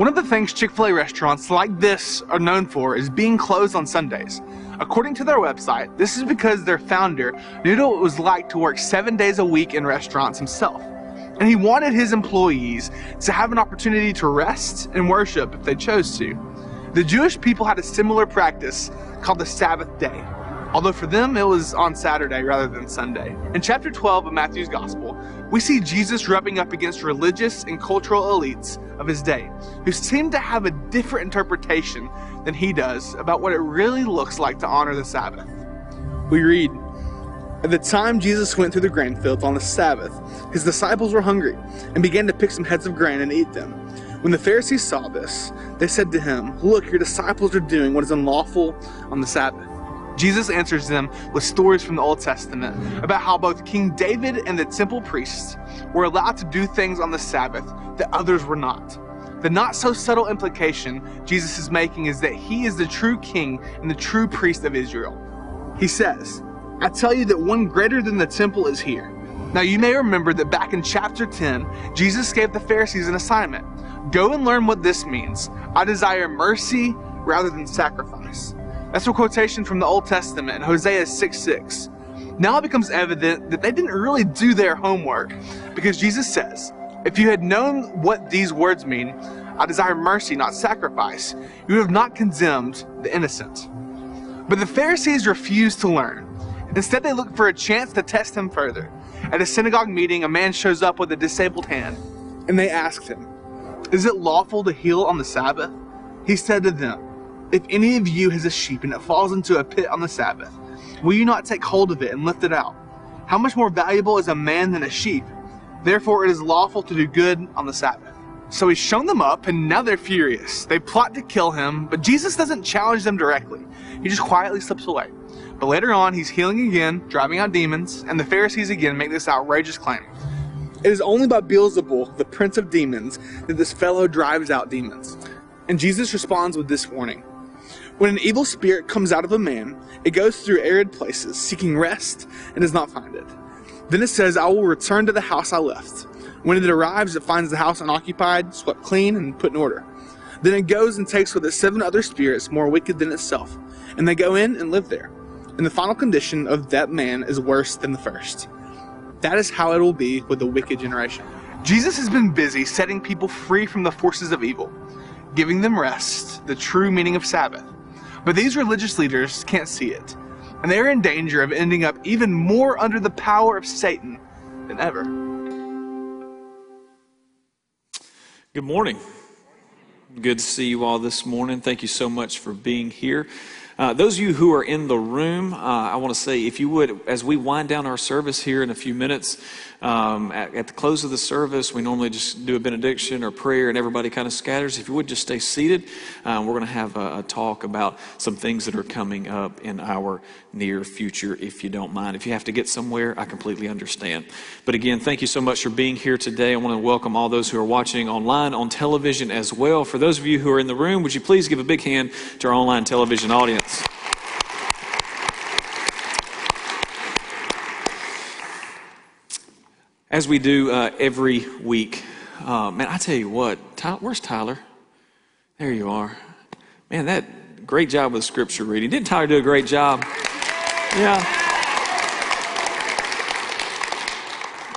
One of the things Chick fil A restaurants like this are known for is being closed on Sundays. According to their website, this is because their founder knew what it was like to work seven days a week in restaurants himself. And he wanted his employees to have an opportunity to rest and worship if they chose to. The Jewish people had a similar practice called the Sabbath day, although for them it was on Saturday rather than Sunday. In chapter 12 of Matthew's Gospel, we see Jesus rubbing up against religious and cultural elites of his day who seem to have a different interpretation than he does about what it really looks like to honor the Sabbath. We read, At the time Jesus went through the grain fields on the Sabbath, his disciples were hungry and began to pick some heads of grain and eat them. When the Pharisees saw this, they said to him, Look, your disciples are doing what is unlawful on the Sabbath. Jesus answers them with stories from the Old Testament about how both King David and the temple priests were allowed to do things on the Sabbath that others were not. The not so subtle implication Jesus is making is that he is the true king and the true priest of Israel. He says, I tell you that one greater than the temple is here. Now, you may remember that back in chapter 10, Jesus gave the Pharisees an assignment go and learn what this means. I desire mercy rather than sacrifice. That's a quotation from the Old Testament Hosea 6 6. Now it becomes evident that they didn't really do their homework because Jesus says, If you had known what these words mean, I desire mercy, not sacrifice, you would have not condemned the innocent. But the Pharisees refused to learn. Instead, they looked for a chance to test him further. At a synagogue meeting, a man shows up with a disabled hand, and they asked him, Is it lawful to heal on the Sabbath? He said to them, if any of you has a sheep and it falls into a pit on the Sabbath, will you not take hold of it and lift it out? How much more valuable is a man than a sheep? Therefore, it is lawful to do good on the Sabbath. So he's shown them up, and now they're furious. They plot to kill him, but Jesus doesn't challenge them directly. He just quietly slips away. But later on, he's healing again, driving out demons, and the Pharisees again make this outrageous claim. It is only by Beelzebul, the prince of demons, that this fellow drives out demons. And Jesus responds with this warning when an evil spirit comes out of a man, it goes through arid places, seeking rest, and does not find it. Then it says, I will return to the house I left. When it arrives, it finds the house unoccupied, swept clean, and put in order. Then it goes and takes with it seven other spirits more wicked than itself, and they go in and live there. And the final condition of that man is worse than the first. That is how it will be with the wicked generation. Jesus has been busy setting people free from the forces of evil, giving them rest, the true meaning of Sabbath. But these religious leaders can't see it, and they're in danger of ending up even more under the power of Satan than ever. Good morning. Good to see you all this morning. Thank you so much for being here. Uh, those of you who are in the room, uh, I want to say, if you would, as we wind down our service here in a few minutes, um, at, at, the close of the service, we normally just do a benediction or prayer and everybody kind of scatters. If you would just stay seated, um, we're going to have a, a, talk about some things that are coming up in our near future, if you don't mind. If you have to get somewhere, I completely understand. But again, thank you so much for being here today. I want to welcome all those who are watching online, on television as well. For those of you who are in the room, would you please give a big hand to our online television audience? As we do uh, every week, uh, man, I tell you what, where's Tyler? There you are. Man, that great job with scripture reading. Didn't Tyler do a great job? Yeah.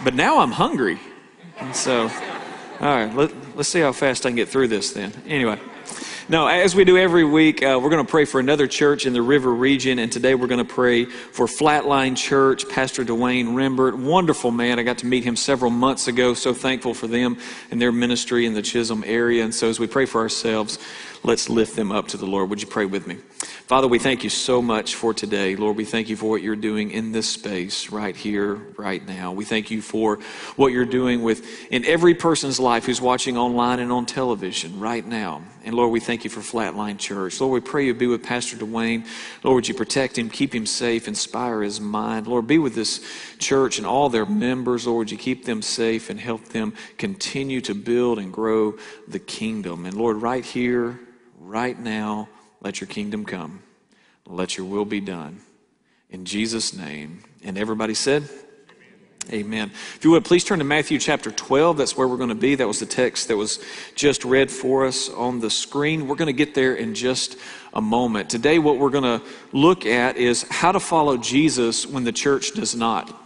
But now I'm hungry. And so, all right, let, let's see how fast I can get through this then. Anyway. No, as we do every week, uh, we're going to pray for another church in the river region, and today we're going to pray for Flatline Church, Pastor Dwayne Rembert. Wonderful man. I got to meet him several months ago. So thankful for them and their ministry in the Chisholm area. And so as we pray for ourselves, let's lift them up to the Lord. Would you pray with me? Father, we thank you so much for today. Lord, we thank you for what you're doing in this space right here, right now. We thank you for what you're doing with in every person's life who's watching online and on television right now. And Lord, we thank you for Flatline Church. Lord, we pray you be with Pastor Dwayne. Lord, would you protect him, keep him safe, inspire his mind. Lord, be with this church and all their members. Lord, would you keep them safe and help them continue to build and grow the kingdom. And Lord, right here, right now, let your kingdom come. Let your will be done. In Jesus' name. And everybody said, Amen. If you would, please turn to Matthew chapter 12. That's where we're going to be. That was the text that was just read for us on the screen. We're going to get there in just a moment. Today, what we're going to look at is how to follow Jesus when the church does not.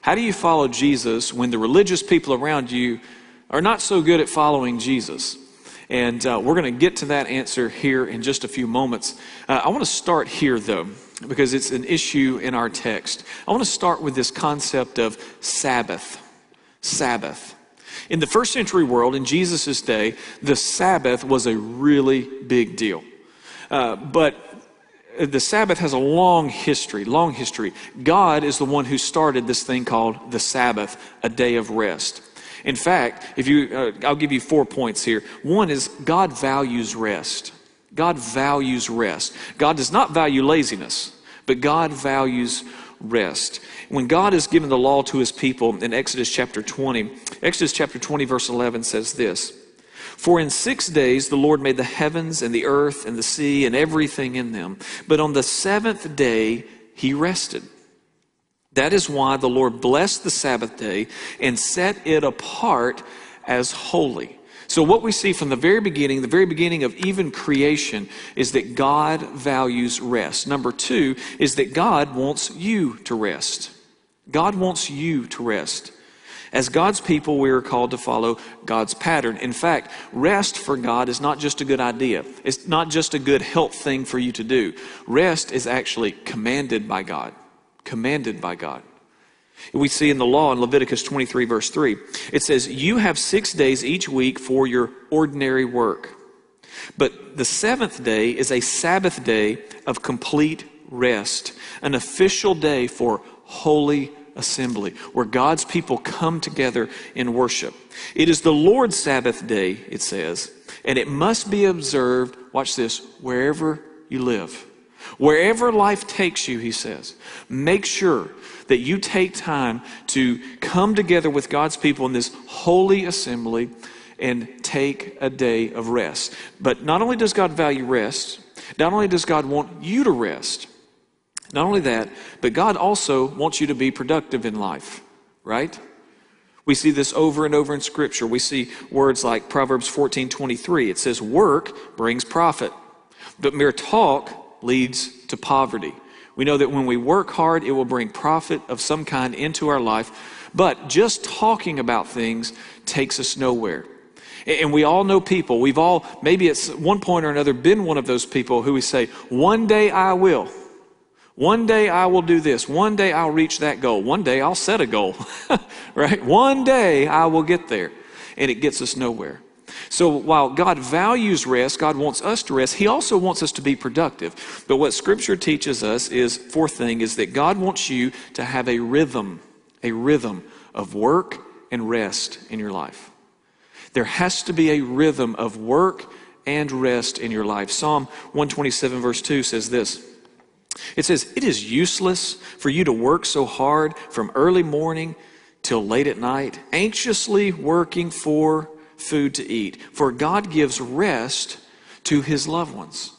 How do you follow Jesus when the religious people around you are not so good at following Jesus? And uh, we're going to get to that answer here in just a few moments. Uh, I want to start here, though because it's an issue in our text. I want to start with this concept of Sabbath. Sabbath. In the first century world, in Jesus' day, the Sabbath was a really big deal. Uh, but the Sabbath has a long history, long history. God is the one who started this thing called the Sabbath, a day of rest. In fact, if you, uh, I'll give you four points here. One is God values rest. God values rest. God does not value laziness, but God values rest. When God has given the law to his people in Exodus chapter 20, Exodus chapter 20, verse 11 says this For in six days the Lord made the heavens and the earth and the sea and everything in them, but on the seventh day he rested. That is why the Lord blessed the Sabbath day and set it apart as holy. So, what we see from the very beginning, the very beginning of even creation, is that God values rest. Number two is that God wants you to rest. God wants you to rest. As God's people, we are called to follow God's pattern. In fact, rest for God is not just a good idea, it's not just a good health thing for you to do. Rest is actually commanded by God. Commanded by God. We see in the law in Leviticus 23, verse 3, it says, You have six days each week for your ordinary work. But the seventh day is a Sabbath day of complete rest, an official day for holy assembly, where God's people come together in worship. It is the Lord's Sabbath day, it says, and it must be observed, watch this, wherever you live. Wherever life takes you, he says, make sure that you take time to come together with God's people in this holy assembly and take a day of rest. But not only does God value rest, not only does God want you to rest, not only that, but God also wants you to be productive in life, right? We see this over and over in Scripture. We see words like Proverbs 14 23. It says, Work brings profit, but mere talk leads to poverty. We know that when we work hard, it will bring profit of some kind into our life. But just talking about things takes us nowhere. And we all know people. We've all, maybe at one point or another, been one of those people who we say, One day I will. One day I will do this. One day I'll reach that goal. One day I'll set a goal. right? One day I will get there. And it gets us nowhere. So while God values rest, God wants us to rest, He also wants us to be productive. But what Scripture teaches us is, fourth thing, is that God wants you to have a rhythm, a rhythm of work and rest in your life. There has to be a rhythm of work and rest in your life. Psalm 127, verse 2 says this. It says, It is useless for you to work so hard from early morning till late at night, anxiously working for food to eat, for God gives rest to his loved ones.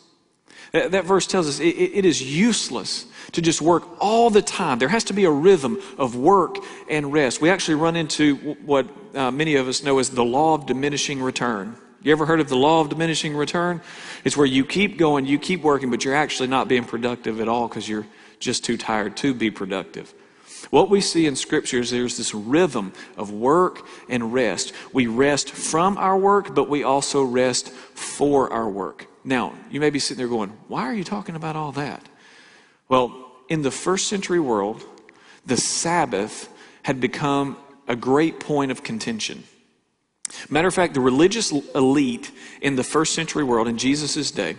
That, verse tells us it, is useless to just work all the time. There has to be a rhythm of work and rest. We actually run into what uh, many of us know as the law of diminishing return. You ever heard of the law of diminishing return? It's where you keep going, you keep working, but you're actually not being productive at all because you're just too tired to be productive. What we see in Scripture is there's this rhythm of work and rest. We rest from our work, but we also rest for our work. Now, you may be sitting there going, Why are you talking about all that? Well, in the first century world, the Sabbath had become a great point of contention. Matter of fact, the religious elite in the first century world, in Jesus' day,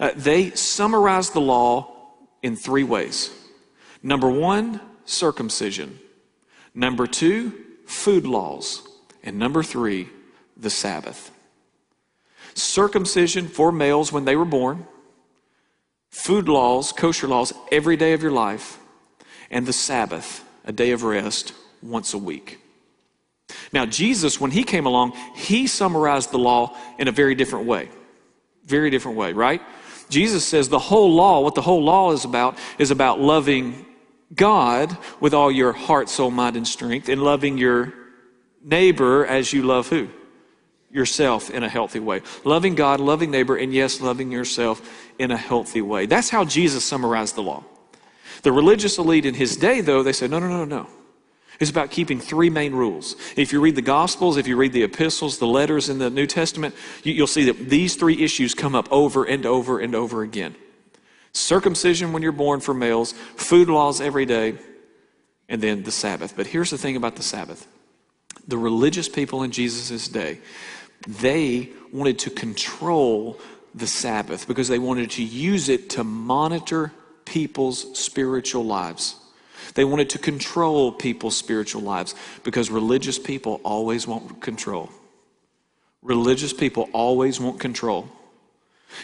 uh, they summarized the law in three ways. Number one, circumcision. Number two, food laws. And number three, the Sabbath. Circumcision for males when they were born, food laws, kosher laws, every day of your life, and the Sabbath, a day of rest, once a week. Now, Jesus, when he came along, he summarized the law in a very different way. Very different way, right? Jesus says the whole law, what the whole law is about, is about loving God with all your heart, soul, mind, and strength, and loving your neighbor as you love who? Yourself in a healthy way. Loving God, loving neighbor, and yes, loving yourself in a healthy way. That's how Jesus summarized the law. The religious elite in his day, though, they said, no, no, no, no. It's about keeping three main rules. If you read the Gospels, if you read the epistles, the letters in the New Testament, you'll see that these three issues come up over and over and over again circumcision when you're born for males, food laws every day, and then the Sabbath. But here's the thing about the Sabbath the religious people in Jesus' day, they wanted to control the Sabbath because they wanted to use it to monitor people's spiritual lives. They wanted to control people's spiritual lives because religious people always want control. Religious people always want control.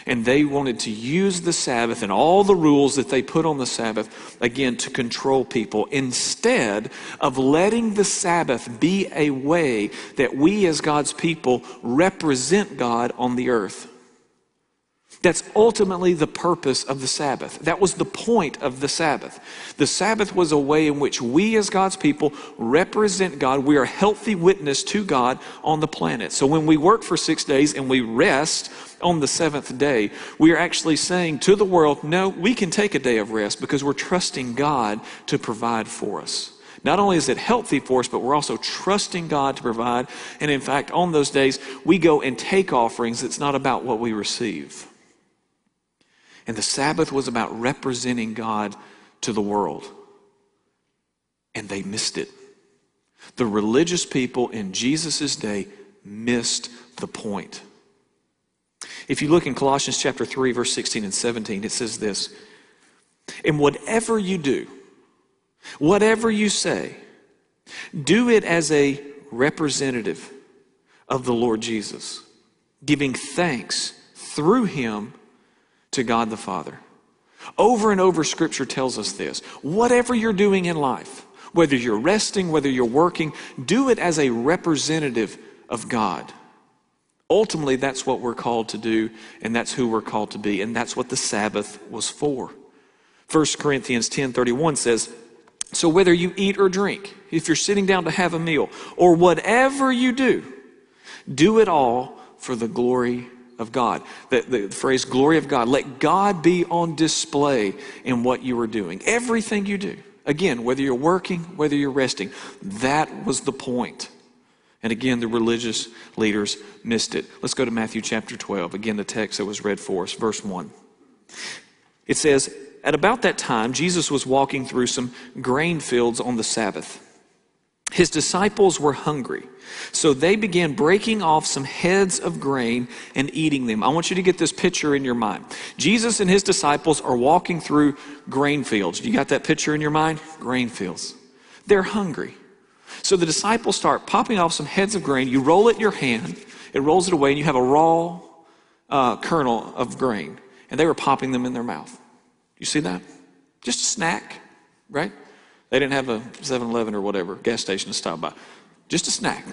And they wanted to use the Sabbath and all the rules that they put on the Sabbath, again, to control people, instead of letting the Sabbath be a way that we as God's people represent God on the earth. That's ultimately the purpose of the Sabbath. That was the point of the Sabbath. The Sabbath was a way in which we, as God's people, represent God. We are healthy witness to God on the planet. So when we work for six days and we rest on the seventh day, we are actually saying to the world, no, we can take a day of rest because we're trusting God to provide for us. Not only is it healthy for us, but we're also trusting God to provide. And in fact, on those days, we go and take offerings. It's not about what we receive. And the Sabbath was about representing God to the world. And they missed it. The religious people in Jesus' day missed the point. If you look in Colossians chapter 3, verse 16 and 17, it says this And whatever you do, whatever you say, do it as a representative of the Lord Jesus, giving thanks through him to God the Father. Over and over, Scripture tells us this. Whatever you're doing in life, whether you're resting, whether you're working, do it as a representative of God. Ultimately, that's what we're called to do, and that's who we're called to be, and that's what the Sabbath was for. 1 Corinthians 10:31 says, "So whether you eat or drink, if you're sitting down to have a meal, or whatever you do, do it all for the glory of God. The, the phrase glory of God. Let God be on display in what you are doing. Everything you do. Again, whether you're working, whether you're resting, that was the point. And again, the religious leaders missed it. Let's go to Matthew chapter 12. Again, the text that was read for us, verse 1. It says, At about that time, Jesus was walking through some grain fields on the Sabbath. His disciples were hungry. So they began breaking off some heads of grain and eating them. I want you to get this picture in your mind. Jesus and his disciples are walking through grain fields. You got that picture in your mind? Grain fields. They're hungry. So the disciples start popping off some heads of grain. You roll it in your hand, it rolls it away, and you have a raw uh, kernel of grain. And they were popping them in their mouth. You see that? Just a snack, right? They didn't have a 7 Eleven or whatever gas station to stop by. Just a snack.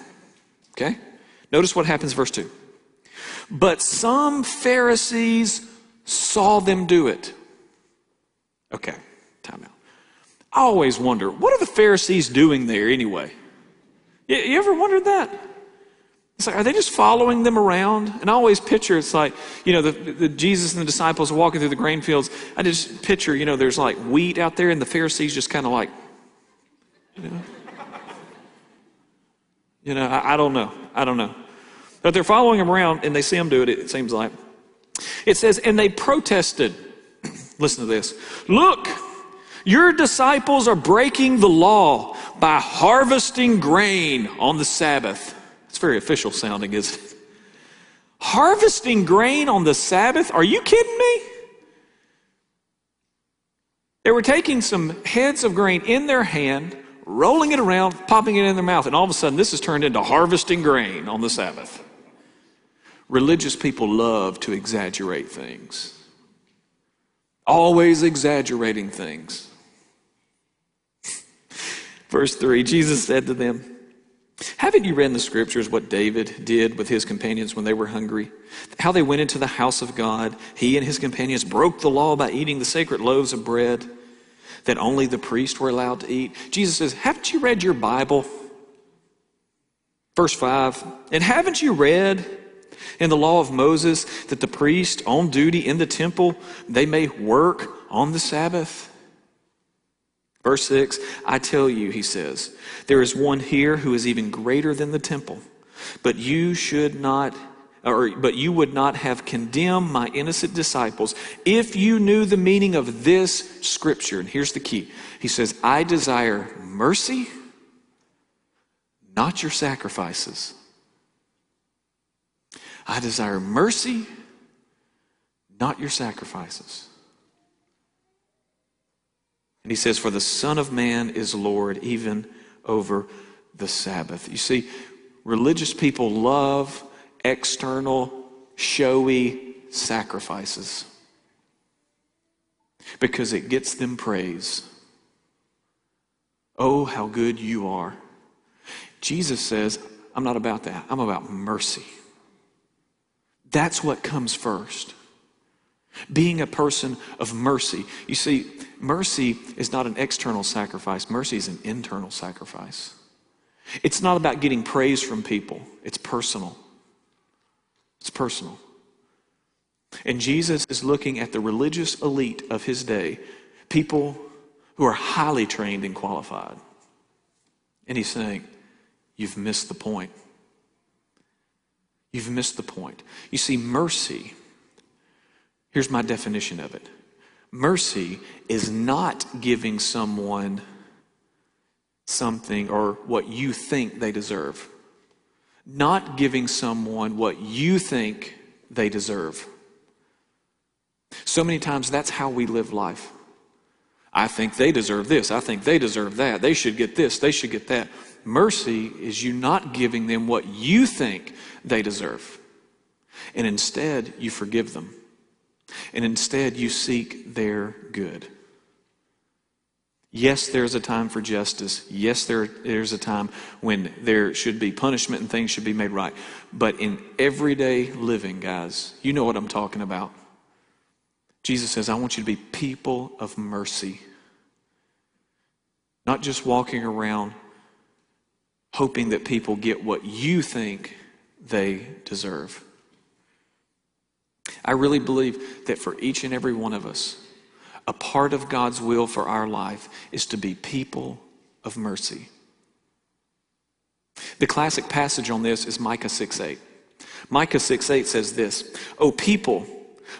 Okay? Notice what happens, verse 2. But some Pharisees saw them do it. Okay, time out. I always wonder, what are the Pharisees doing there anyway? You, you ever wondered that? It's like, are they just following them around? And I always picture it's like, you know, the, the, Jesus and the disciples are walking through the grain fields. I just picture, you know, there's like wheat out there, and the Pharisees just kind of like, you know. You know, I, I don't know. I don't know. But they're following him around and they see him do it, it seems like. It says, and they protested. Listen to this. Look, your disciples are breaking the law by harvesting grain on the Sabbath. It's very official sounding, isn't it? Harvesting grain on the Sabbath? Are you kidding me? They were taking some heads of grain in their hand rolling it around, popping it in their mouth, and all of a sudden this has turned into harvesting grain on the Sabbath. Religious people love to exaggerate things, always exaggerating things. Verse 3 Jesus said to them, Haven't you read in the scriptures what David did with his companions when they were hungry? How they went into the house of God. He and his companions broke the law by eating the sacred loaves of bread that only the priests were allowed to eat. Jesus says, Haven't you read your Bible? Verse 5 And haven't you read in the law of Moses that the priest on duty in the temple they may work on the Sabbath? Verse 6 I tell you, he says, there is one here who is even greater than the temple, but you should not or but you would not have condemned my innocent disciples if you knew the meaning of this scripture. And here's the key. He says, I desire mercy not your sacrifices. I desire mercy, not your sacrifices. And he says, For the Son of Man is Lord even over the Sabbath. You see, religious people love external, showy sacrifices because it gets them praise. Oh, how good you are. Jesus says, I'm not about that. I'm about mercy. That's what comes first. Being a person of mercy. You see, mercy is not an external sacrifice, mercy is an internal sacrifice. It's not about getting praise from people, it's personal. It's personal. And Jesus is looking at the religious elite of his day, people who are highly trained and qualified. And he's saying, You've missed the point. You've missed the point. You see, mercy, here's my definition of it mercy is not giving someone something or what you think they deserve, not giving someone what you think they deserve. So many times that's how we live life. I think they deserve this. I think they deserve that. They should get this. They should get that. Mercy is you not giving them what you think they deserve. And instead, you forgive them. And instead, you seek their good. Yes, there's a time for justice. Yes, there, there's a time when there should be punishment and things should be made right. But in everyday living, guys, you know what I'm talking about. Jesus says, I want you to be people of mercy. Not just walking around hoping that people get what you think they deserve. I really believe that for each and every one of us, a part of God's will for our life is to be people of mercy. The classic passage on this is Micah 6 8. Micah 6 8 says this O people,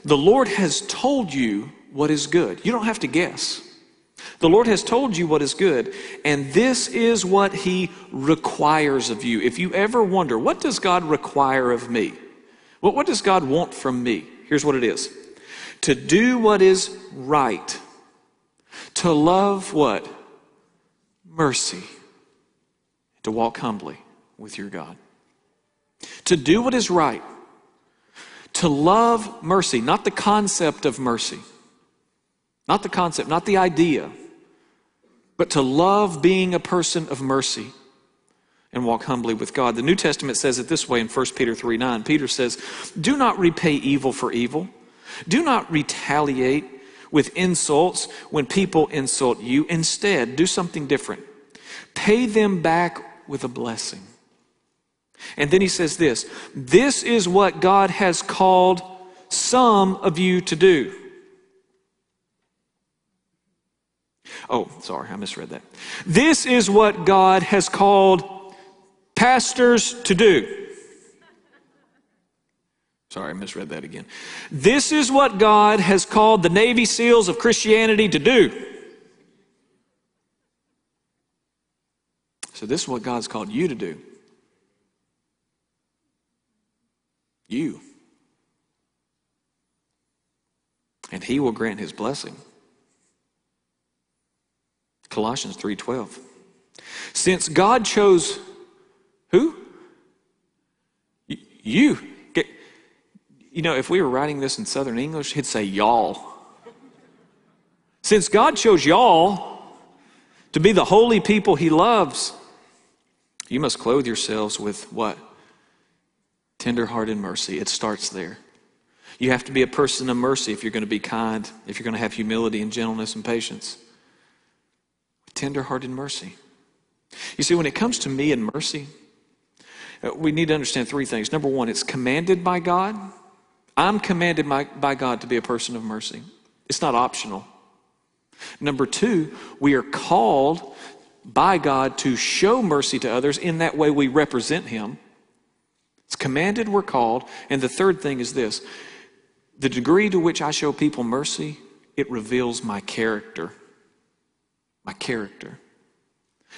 the Lord has told you what is good. You don't have to guess. The Lord has told you what is good, and this is what He requires of you. If you ever wonder, what does God require of me? What, what does God want from me? Here's what it is to do what is right, to love what? Mercy, to walk humbly with your God. To do what is right, to love mercy, not the concept of mercy, not the concept, not the idea, but to love being a person of mercy and walk humbly with God. The New Testament says it this way in 1 Peter 3 9. Peter says, Do not repay evil for evil, do not retaliate with insults when people insult you. Instead, do something different. Pay them back with a blessing. And then he says this this is what God has called some of you to do. Oh, sorry, I misread that. This is what God has called pastors to do. Sorry, I misread that again. This is what God has called the Navy SEALs of Christianity to do. So, this is what God's called you to do. You. And He will grant His blessing. Colossians 3:12. Since God chose who? You. You know, if we were writing this in Southern English, he'd say y'all. Since God chose y'all to be the holy people he loves, you must clothe yourselves with what? Tenderhearted mercy. It starts there. You have to be a person of mercy if you're going to be kind, if you're going to have humility and gentleness and patience. Tenderhearted mercy. You see, when it comes to me and mercy, uh, we need to understand three things. Number one, it's commanded by God. I'm commanded by, by God to be a person of mercy, it's not optional. Number two, we are called by God to show mercy to others. In that way, we represent Him. It's commanded, we're called. And the third thing is this the degree to which I show people mercy, it reveals my character. My character.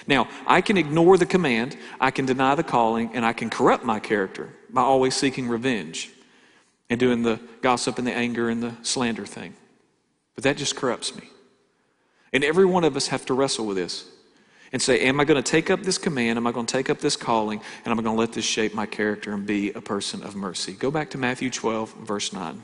Now, I can ignore the command, I can deny the calling, and I can corrupt my character by always seeking revenge and doing the gossip and the anger and the slander thing. But that just corrupts me. And every one of us have to wrestle with this and say, Am I going to take up this command? Am I going to take up this calling? And am I going to let this shape my character and be a person of mercy? Go back to Matthew 12, verse 9.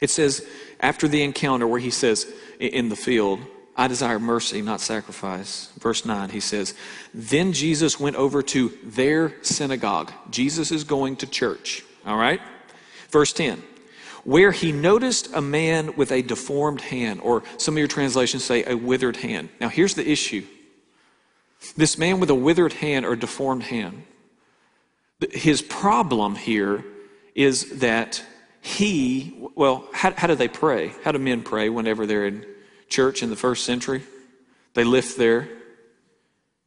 It says, after the encounter where he says in the field, I desire mercy, not sacrifice. Verse 9, he says, Then Jesus went over to their synagogue. Jesus is going to church, all right? Verse 10, where he noticed a man with a deformed hand, or some of your translations say a withered hand. Now, here's the issue this man with a withered hand or deformed hand, his problem here is that he, well, how, how do they pray? How do men pray whenever they're in church in the first century? They lift their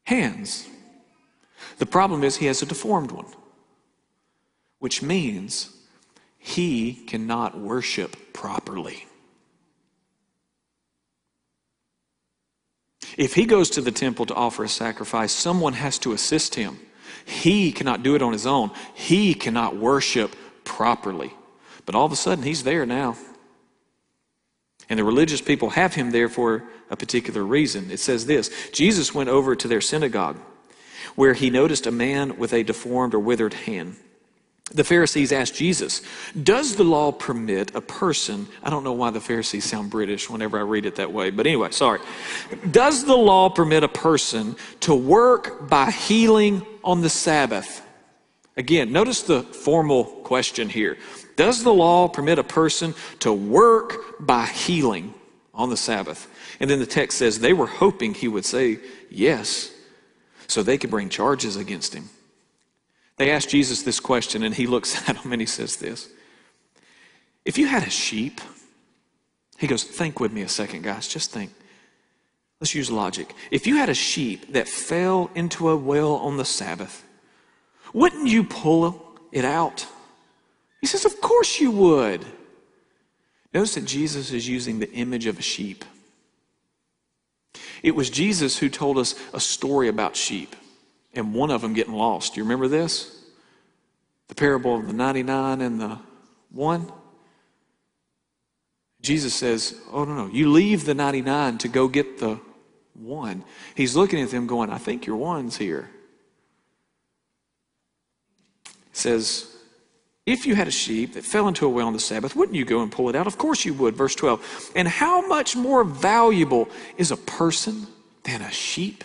hands. The problem is he has a deformed one, which means he cannot worship properly. If he goes to the temple to offer a sacrifice, someone has to assist him. He cannot do it on his own. He cannot worship properly. But all of a sudden, he's there now. And the religious people have him there for a particular reason. It says this Jesus went over to their synagogue where he noticed a man with a deformed or withered hand. The Pharisees asked Jesus, Does the law permit a person? I don't know why the Pharisees sound British whenever I read it that way, but anyway, sorry. Does the law permit a person to work by healing on the Sabbath? Again, notice the formal question here. Does the law permit a person to work by healing on the Sabbath? And then the text says they were hoping he would say yes, so they could bring charges against him. They asked Jesus this question, and he looks at them and he says this If you had a sheep, he goes, Think with me a second, guys. Just think. Let's use logic. If you had a sheep that fell into a well on the Sabbath, wouldn't you pull it out? He says, Of course you would. Notice that Jesus is using the image of a sheep. It was Jesus who told us a story about sheep and one of them getting lost. Do you remember this? The parable of the 99 and the one? Jesus says, Oh, no, no. You leave the 99 to go get the one. He's looking at them going, I think your one's here. He says, if you had a sheep that fell into a well on the Sabbath, wouldn't you go and pull it out? Of course you would. Verse 12. And how much more valuable is a person than a sheep?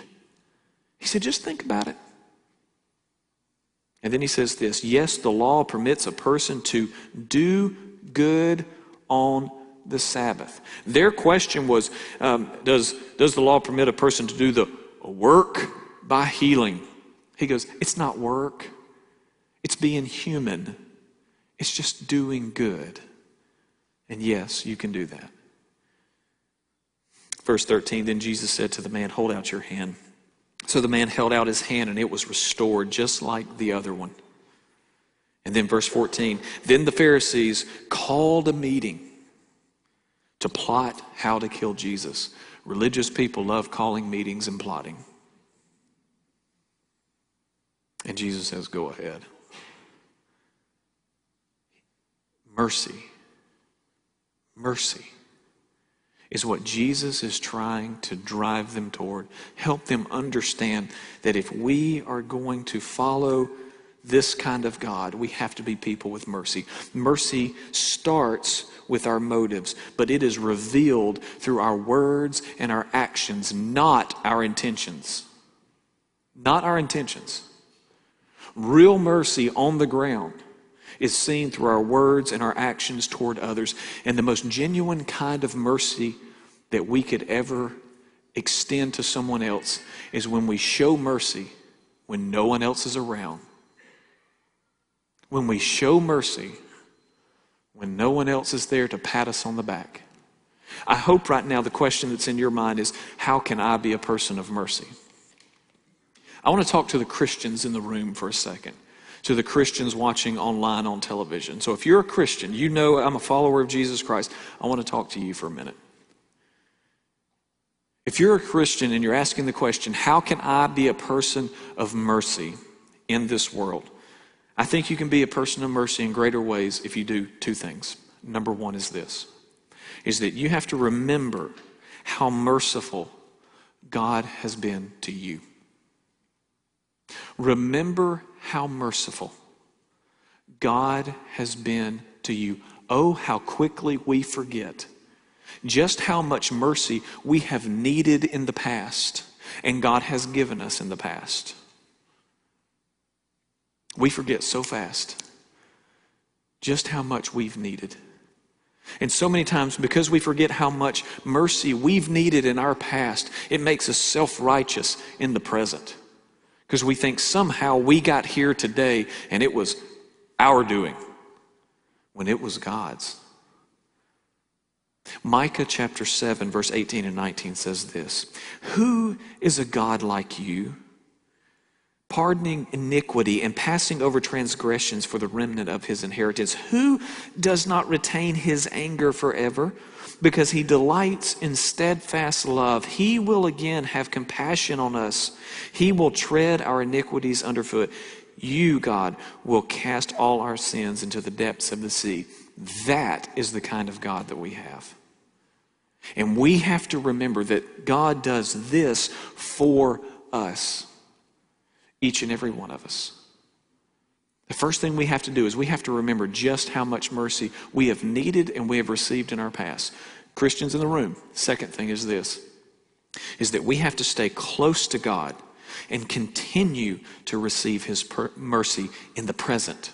He said, just think about it. And then he says this Yes, the law permits a person to do good on the Sabbath. Their question was um, does, does the law permit a person to do the work by healing? He goes, It's not work, it's being human, it's just doing good. And yes, you can do that. Verse 13 Then Jesus said to the man, Hold out your hand. So the man held out his hand and it was restored just like the other one. And then verse 14 Then the Pharisees called a meeting to plot how to kill Jesus. Religious people love calling meetings and plotting. And Jesus says, Go ahead. Mercy. Mercy is what Jesus is trying to drive them toward. Help them understand that if we are going to follow this kind of God, we have to be people with mercy. Mercy starts with our motives, but it is revealed through our words and our actions, not our intentions. Not our intentions. Real mercy on the ground is seen through our words and our actions toward others. And the most genuine kind of mercy that we could ever extend to someone else is when we show mercy when no one else is around. When we show mercy when no one else is there to pat us on the back. I hope right now the question that's in your mind is how can I be a person of mercy? I want to talk to the Christians in the room for a second, to the Christians watching online on television. So if you're a Christian, you know I'm a follower of Jesus Christ, I want to talk to you for a minute. If you're a Christian and you're asking the question, how can I be a person of mercy in this world? I think you can be a person of mercy in greater ways if you do two things. Number one is this is that you have to remember how merciful God has been to you. Remember how merciful God has been to you. Oh, how quickly we forget just how much mercy we have needed in the past and God has given us in the past. We forget so fast just how much we've needed. And so many times, because we forget how much mercy we've needed in our past, it makes us self righteous in the present. Because we think somehow we got here today and it was our doing when it was God's. Micah chapter 7, verse 18 and 19 says this Who is a God like you? pardoning iniquity and passing over transgressions for the remnant of his inheritance. Who does not retain his anger forever? Because he delights in steadfast love. He will again have compassion on us. He will tread our iniquities underfoot. You, God, will cast all our sins into the depths of the sea. That is the kind of God that we have. And we have to remember that God does this for us each and every one of us. The first thing we have to do is we have to remember just how much mercy we have needed and we have received in our past. Christians in the room, second thing is this is that we have to stay close to God and continue to receive his per- mercy in the present.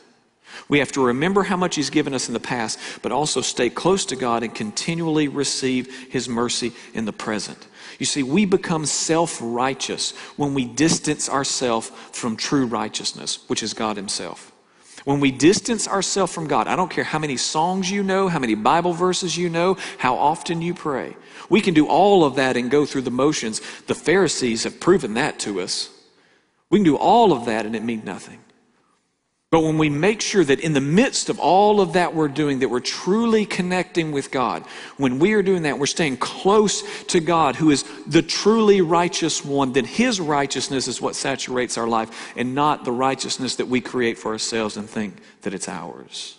We have to remember how much He's given us in the past, but also stay close to God and continually receive His mercy in the present. You see, we become self righteous when we distance ourselves from true righteousness, which is God Himself. When we distance ourselves from God, I don't care how many songs you know, how many Bible verses you know, how often you pray. We can do all of that and go through the motions. The Pharisees have proven that to us. We can do all of that and it means nothing. But when we make sure that in the midst of all of that we're doing, that we're truly connecting with God, when we are doing that, we're staying close to God, who is the truly righteous one, then His righteousness is what saturates our life and not the righteousness that we create for ourselves and think that it's ours.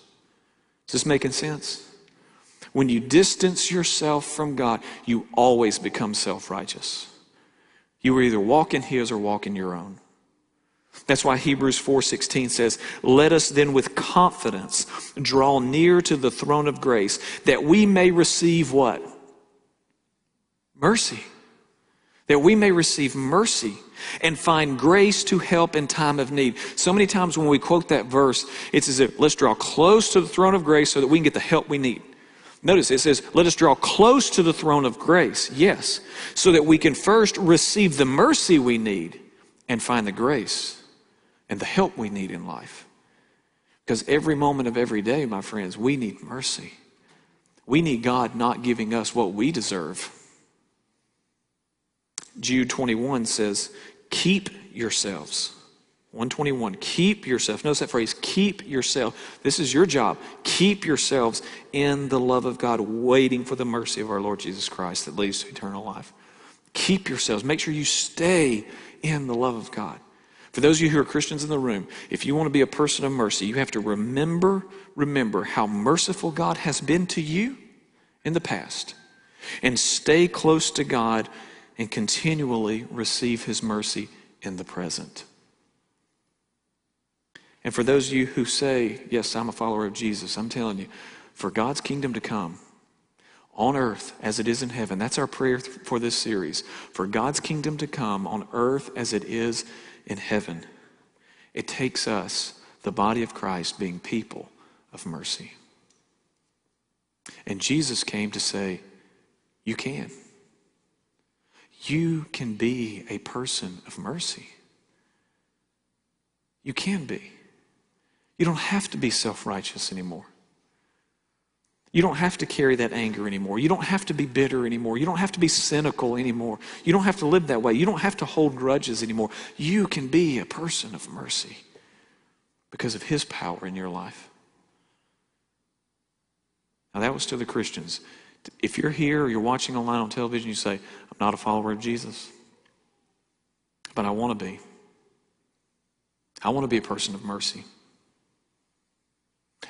Is this making sense? When you distance yourself from God, you always become self righteous. You either walk in His or walk in your own. That's why Hebrews 4:16 says, "Let us then with confidence draw near to the throne of grace that we may receive what? Mercy. That we may receive mercy and find grace to help in time of need." So many times when we quote that verse, it's as if let's draw close to the throne of grace so that we can get the help we need. Notice it says, let us draw close to the throne of grace. Yes. So that we can first receive the mercy we need and find the grace and the help we need in life. Because every moment of every day, my friends, we need mercy. We need God not giving us what we deserve. Jude 21 says, Keep yourselves. 121, keep yourself. Notice that phrase, keep yourself. This is your job. Keep yourselves in the love of God, waiting for the mercy of our Lord Jesus Christ that leads to eternal life. Keep yourselves. Make sure you stay in the love of God. For those of you who are Christians in the room, if you want to be a person of mercy, you have to remember, remember how merciful God has been to you in the past. And stay close to God and continually receive His mercy in the present. And for those of you who say, Yes, I'm a follower of Jesus, I'm telling you, for God's kingdom to come on earth as it is in heaven, that's our prayer for this series. For God's kingdom to come on earth as it is in heaven. It takes us, the body of Christ, being people of mercy. And Jesus came to say, You can. you can be a person of mercy. You can be. You don't have to be self righteous anymore. You don't have to carry that anger anymore. You don't have to be bitter anymore. You don't have to be cynical anymore. You don't have to live that way. You don't have to hold grudges anymore. You can be a person of mercy because of His power in your life. Now, that was to the Christians. If you're here or you're watching online on television, you say, I'm not a follower of Jesus, but I want to be. I want to be a person of mercy.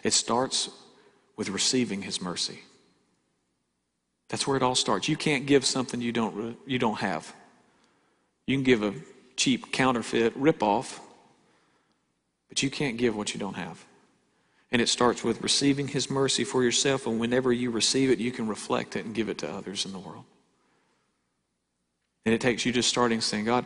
It starts with receiving his mercy. That's where it all starts. You can't give something you don't, you don't have. You can give a cheap counterfeit ripoff, but you can't give what you don't have. And it starts with receiving his mercy for yourself, and whenever you receive it, you can reflect it and give it to others in the world. And it takes you just starting saying, God,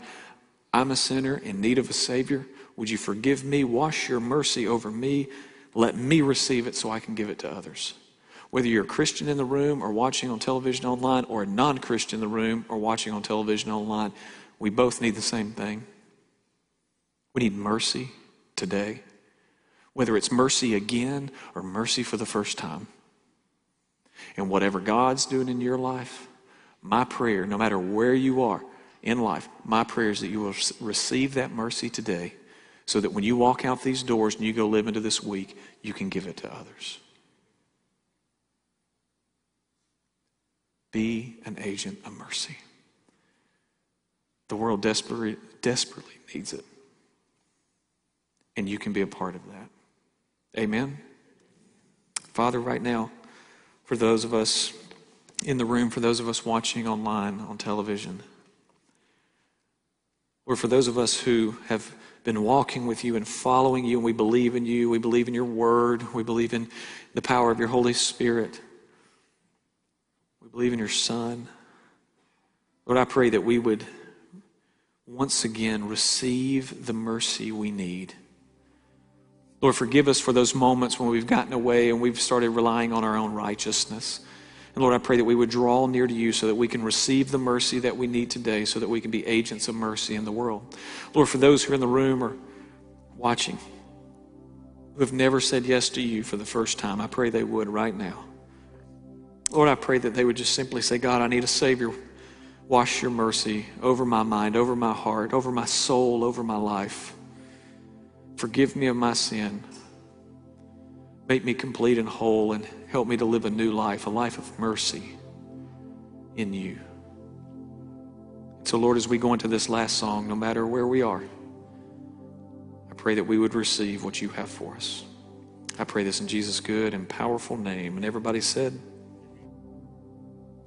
I'm a sinner in need of a Savior. Would you forgive me? Wash your mercy over me. Let me receive it so I can give it to others. Whether you're a Christian in the room or watching on television online, or a non Christian in the room or watching on television online, we both need the same thing. We need mercy today, whether it's mercy again or mercy for the first time. And whatever God's doing in your life, my prayer, no matter where you are in life, my prayer is that you will receive that mercy today so that when you walk out these doors and you go live into this week, you can give it to others. Be an agent of mercy. The world desperately, desperately needs it. And you can be a part of that. Amen. Father, right now, for those of us in the room, for those of us watching online on television, or for those of us who have been walking with you and following you, and we believe in you. We believe in your word. We believe in the power of your Holy Spirit. We believe in your Son. Lord, I pray that we would once again receive the mercy we need. Lord, forgive us for those moments when we've gotten away and we've started relying on our own righteousness. And Lord, I pray that we would draw near to you so that we can receive the mercy that we need today, so that we can be agents of mercy in the world. Lord, for those who are in the room or watching who have never said yes to you for the first time, I pray they would right now. Lord, I pray that they would just simply say, God, I need a Savior. Wash your mercy over my mind, over my heart, over my soul, over my life. Forgive me of my sin. Make me complete and whole and help me to live a new life, a life of mercy in you. So, Lord, as we go into this last song, no matter where we are, I pray that we would receive what you have for us. I pray this in Jesus' good and powerful name. And everybody said,